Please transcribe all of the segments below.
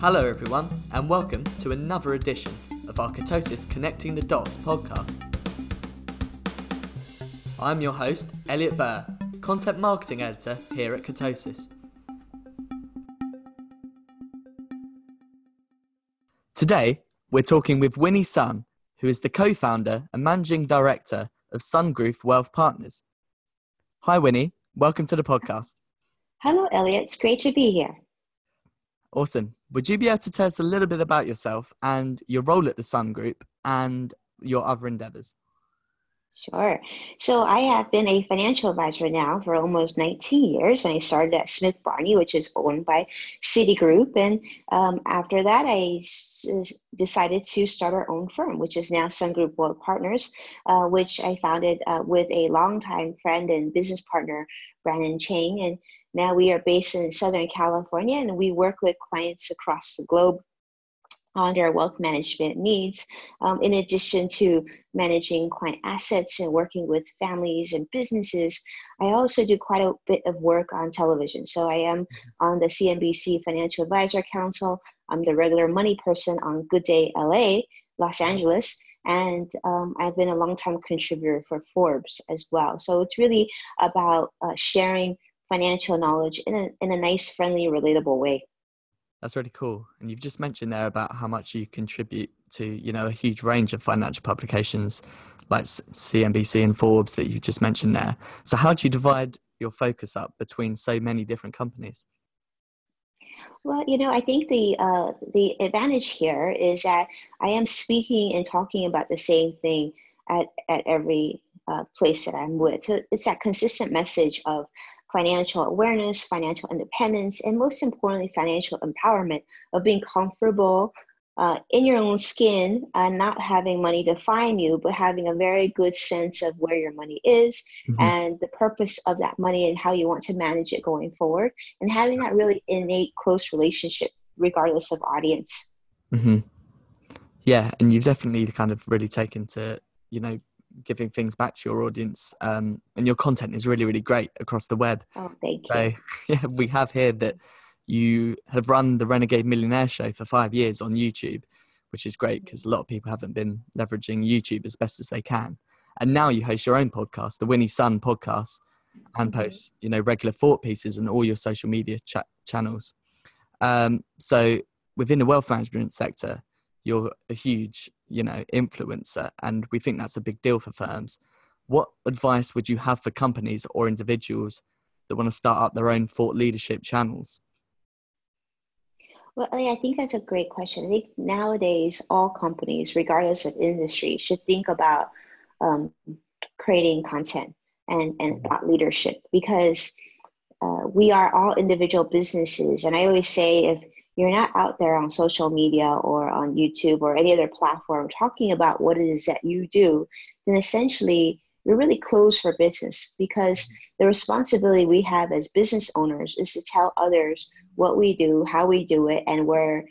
Hello, everyone, and welcome to another edition of our Kurtosys Connecting the Dots podcast. I'm your host, Elliot Burr, Content Marketing Editor here at Kurtosys. Today, we're talking with Winnie Sun, who is the co founder and managing director of Sun Group Wealth Partners. Hi, Winnie. Welcome to the podcast. Hello, Elliot. It's great to be here. Awesome. Would you be able to tell us a little bit about yourself and your role at the Sun Group and your other endeavors? Sure. So I have been a financial advisor now for almost 19 years, and I started at Smith Barney, which is owned by Citigroup. And um, after that, I s- decided to start our own firm, which is now Sun Group Wealth Partners, uh, which I founded uh, with a longtime friend and business partner, Brandon Chang. And now we are based in Southern California, and we work with clients across the globe on their wealth management needs, um, in addition to managing client assets and working with families and businesses. I also do quite a bit of work on television. So I am on the CNBC Financial Advisor Council. I'm the regular money person on Good Day LA, Los Angeles. And um, I've been a long-time contributor for Forbes as well. So it's really about uh, sharing financial knowledge in a, in a nice, friendly, relatable way. That's really cool. And you've just mentioned there about how much you contribute to, you know, a huge range of financial publications like CNBC and Forbes that you just mentioned there. So how do you divide your focus up between so many different companies? Well, you know, I think the uh, the advantage here is that I am speaking and talking about the same thing at at every uh, place that I'm with. So it's that consistent message of financial awareness, financial independence, and most importantly, financial empowerment of being comfortable uh, in your own skin and not having money define you, but having a very good sense of where your money is mm-hmm. and the purpose of that money and how you want to manage it going forward, and having that really innate close relationship regardless of audience. Mm-hmm. Yeah, and you've definitely kind of really taken to you know giving things back to your audience um, and your content is really really great across the web. Oh thank you. so yeah we have here that you have run the renegade millionaire show for five years on youtube which is great because a lot of people haven't been leveraging youtube as best as they can. And now you host your own podcast the winnie sun podcast and mm-hmm. post you know regular thought pieces on all your social media channels. Um, so within the wealth management sector you're a huge you know influencer and we think that's a big deal for firms. What advice would you have for companies or individuals that want to start up their own thought leadership channels? Well i think that's a great question. I think nowadays all companies regardless of industry should think about um, creating content and, and mm-hmm. thought leadership because uh, we are all individual businesses. And i always say if you're not out there on social media or on YouTube or any other platform talking about what it is that you do, then essentially you're really closed for business because the responsibility we have as business owners is to tell others what we do, how we do it, and where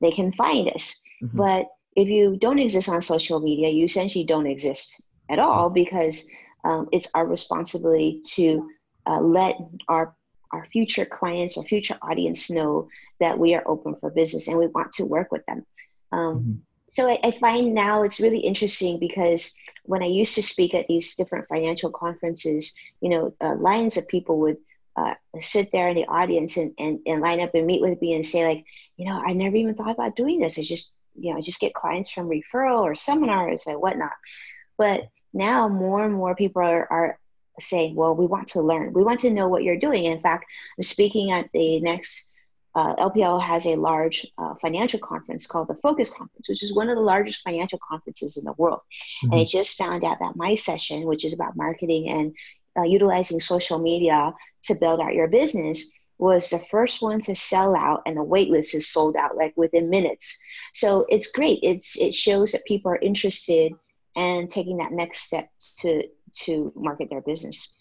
they can find us. Mm-hmm. But if you don't exist on social media, you essentially don't exist at all because um, it's our responsibility to uh, let our our future clients or future audience know that we are open for business and we want to work with them. Um, mm-hmm. So I, I, find now it's really interesting because when I used to speak at these different financial conferences, you know, uh, lines of people would uh, sit there in the audience and, and, and line up and meet with me and say like, you know, I never even thought about doing this. I just, you know, I just get clients from referral or seminars and whatnot. But now more and more people are, are saying, well, we want to learn. We want to know what you're doing. In fact, I'm speaking at the next, uh, LPL has a large uh, financial conference called the Focus Conference, which is one of the largest financial conferences in the world. Mm-hmm. And I just found out that my session, which is about marketing and uh, utilizing social media to build out your business, was the first one to sell out and the wait list is sold out like within minutes. So it's great. It's it shows that people are interested and taking that next step to to market their business.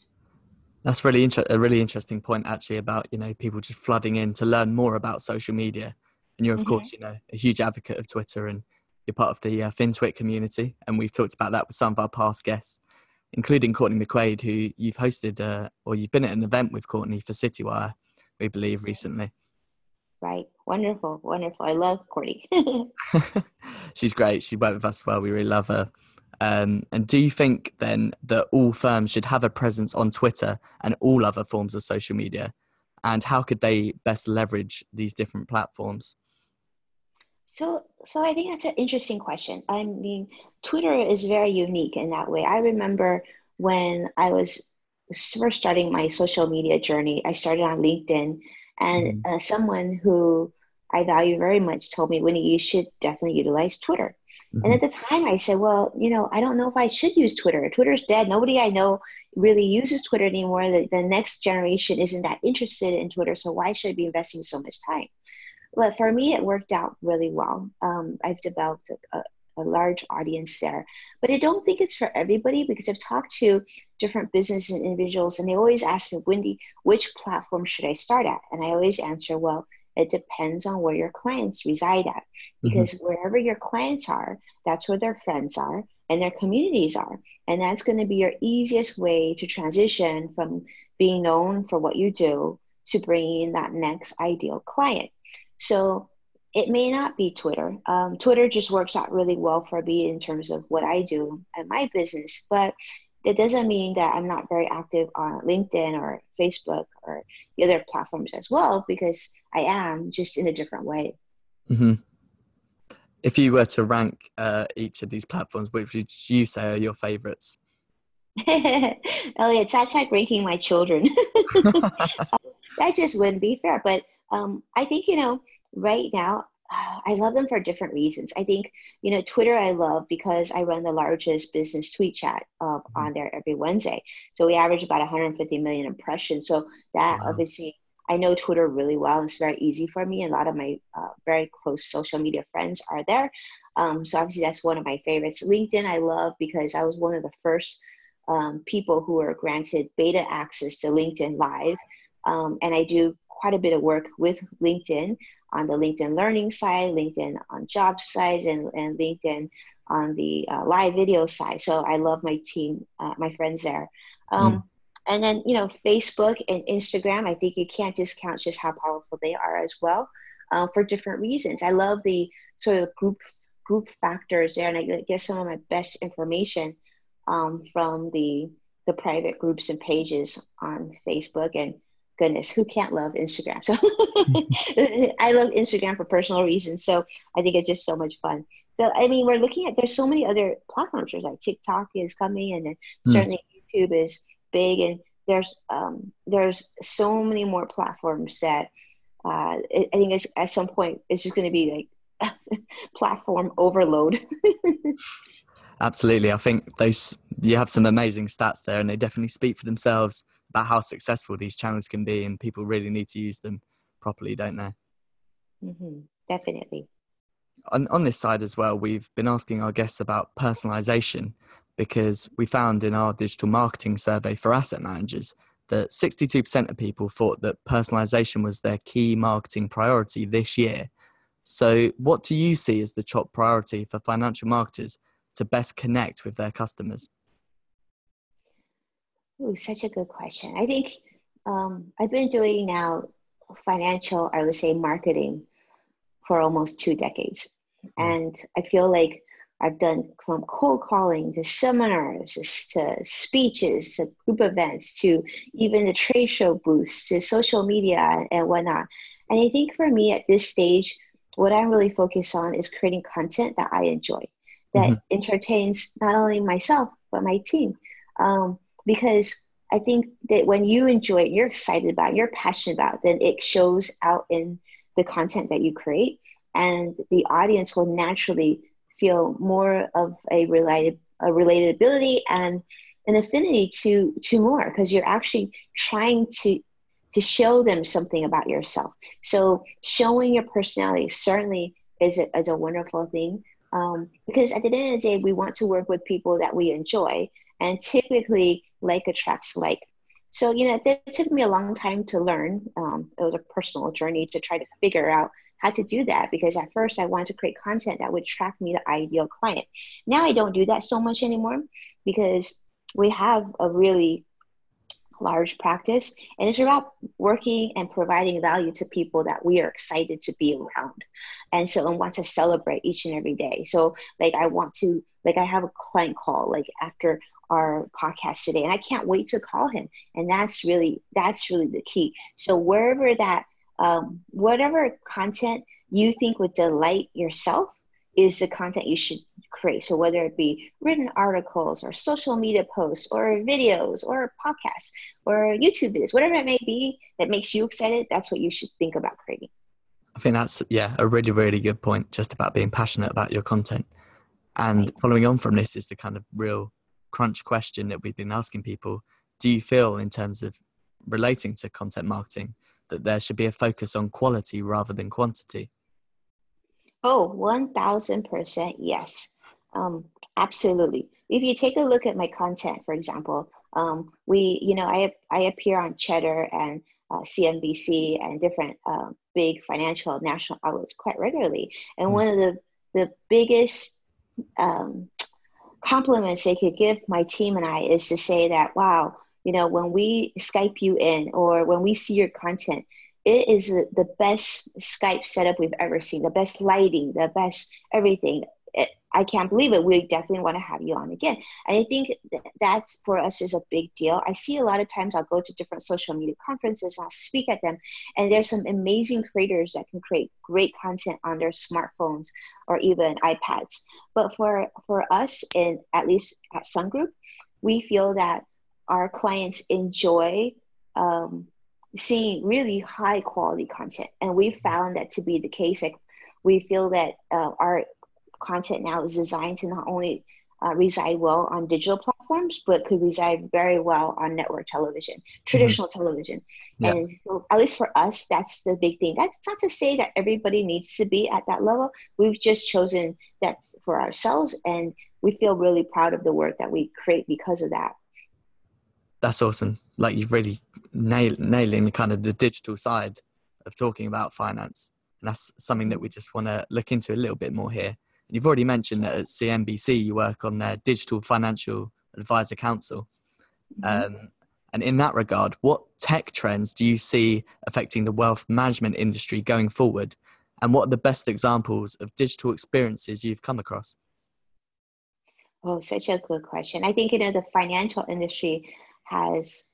That's really inter- a really interesting point actually about you know people just flooding in to learn more about social media, and you're of mm-hmm. course you know a huge advocate of Twitter and you're part of the uh, FinTwit community, and we've talked about that with some of our past guests, including Courtney McQuaid, who you've hosted uh, or you've been at an event with Courtney for Citywire, we believe recently. Right. Wonderful. Wonderful. I love Courtney. She's great. She worked with us well. We really love her. Um, and do you think then that all firms should have a presence on Twitter and all other forms of social media? And how could they best leverage these different platforms? So, so I think that's an interesting question. I mean, Twitter is very unique in that way. I remember when I was first starting my social media journey, I started on LinkedIn, and mm-hmm. uh, someone who I value very much told me, Winnie, you should definitely utilize Twitter. Mm-hmm. And at the time, I said, well, you know, I don't know if I should use Twitter. Twitter's dead. Nobody I know really uses Twitter anymore. The, the next generation isn't that interested in Twitter. So why should I be investing so much time? But for me, it worked out really well. Um, I've developed a, a large audience there. But I don't think it's for everybody because I've talked to different business and individuals and they always ask me, Wendy, which platform should I start at? And I always answer, well, it depends on where your clients reside at. Mm-hmm. Because mm-hmm. wherever your clients are, that's where their friends are and their communities are. And that's going to be your easiest way to transition from being known for what you do to bringing in that next ideal client. So it may not be Twitter. Um, Twitter just works out really well for me in terms of what I do and my business, but it doesn't mean that I'm not very active on LinkedIn or Facebook or the other platforms as well, because I am just in a different way. Mm-hmm. If you were to rank uh, each of these platforms, which would you say are your favorites? Elliot, that's like ranking my children. that just wouldn't be fair. But um, I think, you know, right now, I love them for different reasons. I think, you know, Twitter I love because I run the largest business tweet chat uh, on there every Wednesday. So we average about 150 million impressions. So that wow. obviously, I know Twitter really well. It's very easy for me. A lot of my uh, very close social media friends are there. Um, so obviously, that's one of my favorites. LinkedIn I love because I was one of the first um, people who were granted beta access to LinkedIn Live. Um, and I do quite a bit of work with LinkedIn on the LinkedIn Learning side, LinkedIn on job side, and, and LinkedIn on the uh, live video side. So I love my team, uh, my friends there. Um, mm. And then, you know, Facebook and Instagram, I think you can't discount just how powerful they are as well uh, for different reasons. I love the sort of group group factors there, and I get some of my best information um, from the the private groups and pages on Facebook and goodness, who can't love Instagram? So I love Instagram for personal reasons. So I think it's just so much fun. So I mean, we're looking at there's so many other platforms. There's like TikTok is coming, and then mm. certainly YouTube is big, and there's um, there's so many more platforms that uh, I think it's, at some point it's just going to be like platform overload. Absolutely, I think those you have some amazing stats there, and they definitely speak for themselves about how successful these channels can be, and people really need to use them properly, don't they? Mm-hmm. Definitely. On, on this side as well, we've been asking our guests about personalization because we found in our digital marketing survey for asset managers that 62% of people thought that personalization was their key marketing priority this year. So, what do you see as the top priority for financial marketers to best connect with their customers? Ooh, such a good question. I think um, I've been doing now financial, I would say, marketing for almost two decades. Hmm. And I feel like I've done from cold calling to seminars to speeches to group events to even the trade show booths to social media and whatnot. And I think for me at this stage, what I'm really focused on is creating content that I enjoy, that mm-hmm. entertains not only myself, but my team. Um, because I think that when you enjoy it, you're excited about, it, you're passionate about, it, then it shows out in the content that you create, and the audience will naturally feel more of a related a relatability and an affinity to to more because you're actually trying to to show them something about yourself. So showing your personality certainly is a, is a wonderful thing um, because at the end of the day, we want to work with people that we enjoy and typically like attracts like. So, you know, it took me a long time to learn. Um, it was a personal journey to try to figure out how to do that because at first I wanted to create content that would attract me the ideal client. Now I don't do that so much anymore because we have a really large practice and it's about working and providing value to people that we are excited to be around and so i want to celebrate each and every day so like i want to like i have a client call like after our podcast today and i can't wait to call him and that's really that's really the key so wherever that um, whatever content you think would delight yourself is the content you should create. So whether it be written articles or social media posts or videos or podcasts or YouTube videos, whatever it may be that makes you excited, that's what you should think about creating. I think that's yeah a really really good point just about being passionate about your content. And following on from this is the kind of real crunch question that we've been asking people. Do you feel in terms of relating to content marketing that there should be a focus on quality rather than quantity? Oh, 1000% yes. Um, absolutely. If you take a look at my content, for example, um, we, you know, I, I appear on Cheddar and uh, CNBC and different uh, big financial national outlets quite regularly. And mm. one of the, the biggest um, compliments they could give my team and I is to say that, wow, you know, when we Skype you in or when we see your content, it is the best Skype setup we've ever seen, the best lighting, the best everything. I can't believe it. We definitely want to have you on again. And I think that for us is a big deal. I see a lot of times I'll go to different social media conferences, I'll speak at them, and there's some amazing creators that can create great content on their smartphones or even iPads. But for for us, in at least at Sun Group, we feel that our clients enjoy um, seeing really high quality content and we found that to be the case like we feel that uh, our content now is designed to not only uh, reside well on digital platforms but could reside very well on network television traditional mm-hmm. television yeah. and so at least for us that's the big thing that's not to say that everybody needs to be at that level we've just chosen that for ourselves and we feel really proud of the work that we create because of that that's awesome. Like you've really nailed nailing the kind of the digital side of talking about finance, and that's something that we just want to look into a little bit more here. And you've already mentioned that at CNBC you work on their Digital Financial Advisor Council. Mm-hmm. Um, and in that regard, what tech trends do you see affecting the wealth management industry going forward? And what are the best examples of digital experiences you've come across? Oh, such a good question. I think you know the financial industry has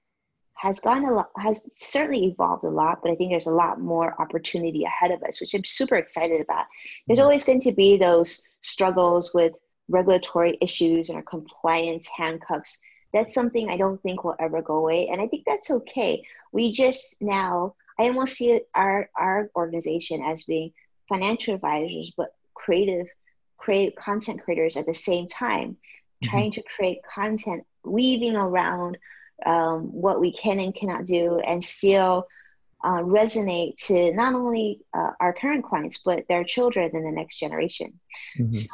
has gone a lot has certainly evolved a lot but i think there's a lot more opportunity ahead of us which i'm super excited about there's mm-hmm. always going to be those struggles with regulatory issues and our compliance handcuffs that's something i don't think will ever go away and i think that's okay we just now i almost see our our organization as being financial advisors but creative create content creators at the same time mm-hmm. trying to create content weaving around um, what we can and cannot do and still uh, resonate to not only uh, our current clients but their children and the next generation. Mm-hmm. so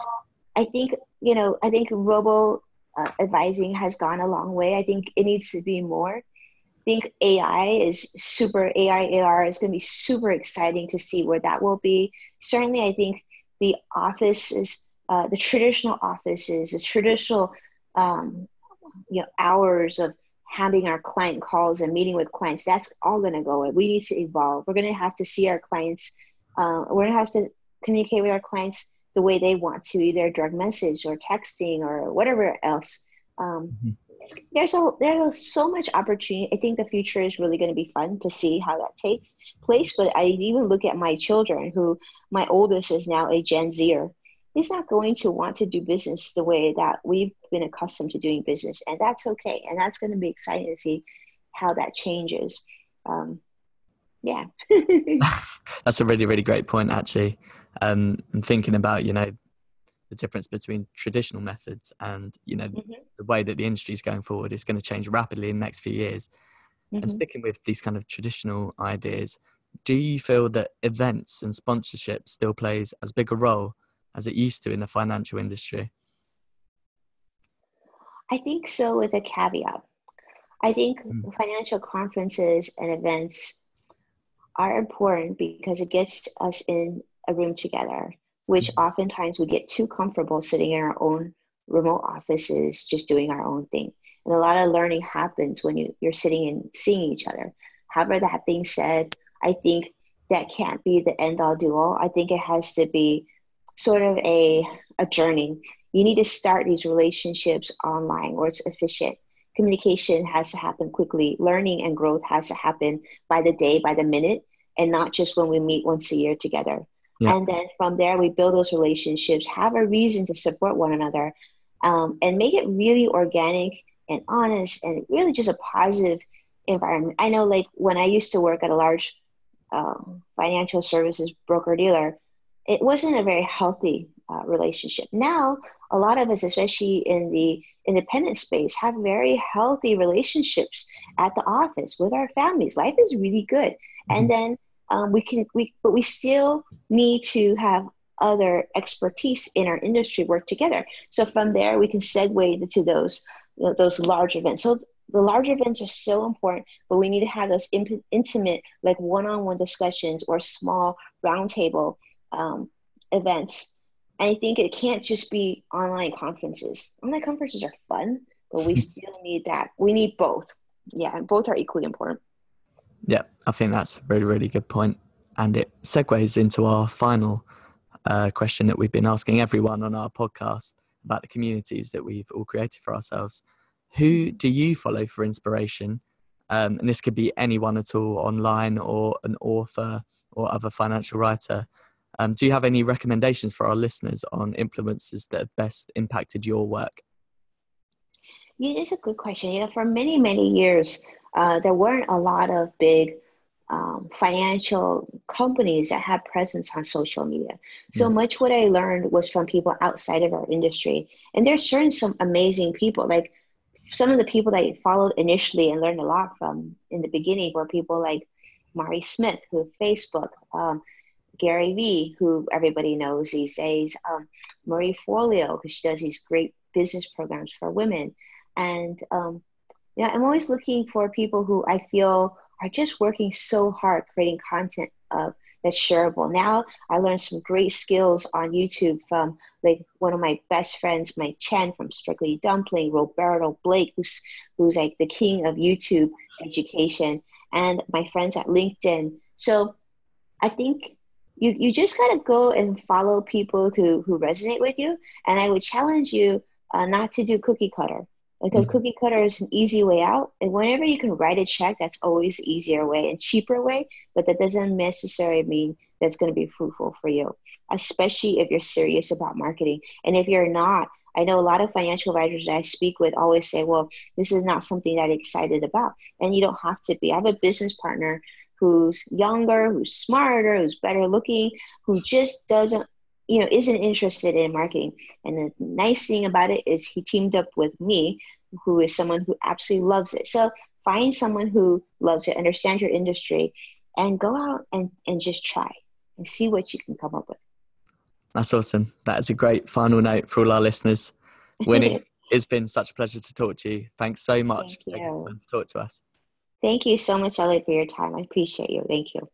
i think you know i think robo uh, advising has gone a long way. I think it needs to be more. I think ai is super ai ar is going to be super exciting to see where that will be. Certainly i think the offices uh, the traditional offices the traditional um, you know hours of having our client calls and meeting with clients, that's all going to go away. We need to evolve. We're going to have to see our clients. Uh, we're going to have to communicate with our clients the way they want to, either direct message or texting or whatever else. Um, mm-hmm. There's a there's so much opportunity. I think the future is really going to be fun to see how that takes place. But I even look at my children, who my oldest is now a Gen Zer, he's not going to want to do business the way that we've been accustomed to doing business and that's okay and that's going to be exciting to see how that changes um, yeah that's a really really great point actually um, i'm thinking about you know the difference between traditional methods and you know mm-hmm. the way that the industry is going forward is going to change rapidly in the next few years mm-hmm. and sticking with these kind of traditional ideas do you feel that events and sponsorship still plays as big a role as it used to in the financial industry? I think so, with a caveat. I think mm. financial conferences and events are important because it gets us in a room together, which mm. oftentimes we get too comfortable sitting in our own remote offices, just doing our own thing. And a lot of learning happens when you, you're sitting and seeing each other. However, that being said, I think that can't be the end all do all. I think it has to be sort of a, a journey. You need to start these relationships online where it's efficient. Communication has to happen quickly. Learning and growth has to happen by the day, by the minute, and not just when we meet once a year together. Yeah. And then from there, we build those relationships, have a reason to support one another, um, and make it really organic and honest and really just a positive environment. I know, like, when I used to work at a large um, financial services broker dealer, it wasn't a very healthy uh, relationship. Now, a lot of us, especially in the independent space, have very healthy relationships at the office with our families. Life is really good, mm-hmm. and then um, we can we but we still need to have other expertise in our industry work together. So from there, we can segue to those you know, those large events. So the large events are so important, but we need to have those imp- intimate, like one-on-one discussions or small roundtable um, events. And I think it can't just be online conferences. Online conferences are fun, but we still need that. We need both. Yeah, and both are equally important. Yeah, I think that's a really, really good point. And it segues into our final uh, question that we've been asking everyone on our podcast about the communities that we've all created for ourselves. Who do you follow for inspiration? Um, and this could be anyone at all online or an author or other financial writer. Um, do you have any recommendations for our listeners on influencers that have best impacted your work? Yeah, it's a good question. You know, for many, many years, uh, there weren't a lot of big um, financial companies that had presence on social media. So mm. much what I learned was from people outside of our industry. And there's certain some amazing people. Like some of the people that I followed initially and learned a lot from in the beginning were people like Mari Smith, who Facebook, um, Gary Vee, who everybody knows these days, um, Marie Forleo, because she does these great business programs for women. And um, yeah, I'm always looking for people who I feel are just working so hard creating content of that's shareable. Now I learned some great skills on YouTube from like one of my best friends, Mike Chen from Strictly Dumpling, Roberto Blake, who's who's like the king of YouTube education, and my friends at LinkedIn. So I think you you just gotta go and follow people who who resonate with you. And I would challenge you uh, not to do cookie cutter because mm-hmm. cookie cutter is an easy way out and whenever you can write a check that's always the easier way and cheaper way but that doesn't necessarily mean that's going to be fruitful for you especially if you're serious about marketing and if you're not i know a lot of financial advisors that i speak with always say well this is not something that i'm excited about and you don't have to be i have a business partner who's younger who's smarter who's better looking who just doesn't you know isn't interested in marketing. And the nice thing about it is he teamed up with me who is someone who absolutely loves it. So find someone who loves it understand your industry and go out and, and just try and see what you can come up with. That's awesome. That is a great final note for all our listeners. Winnie it's been such a pleasure to talk to you. Thanks so much Thank for taking the time to talk to us thank you so much elliot for your time. I appreciate you. Thank you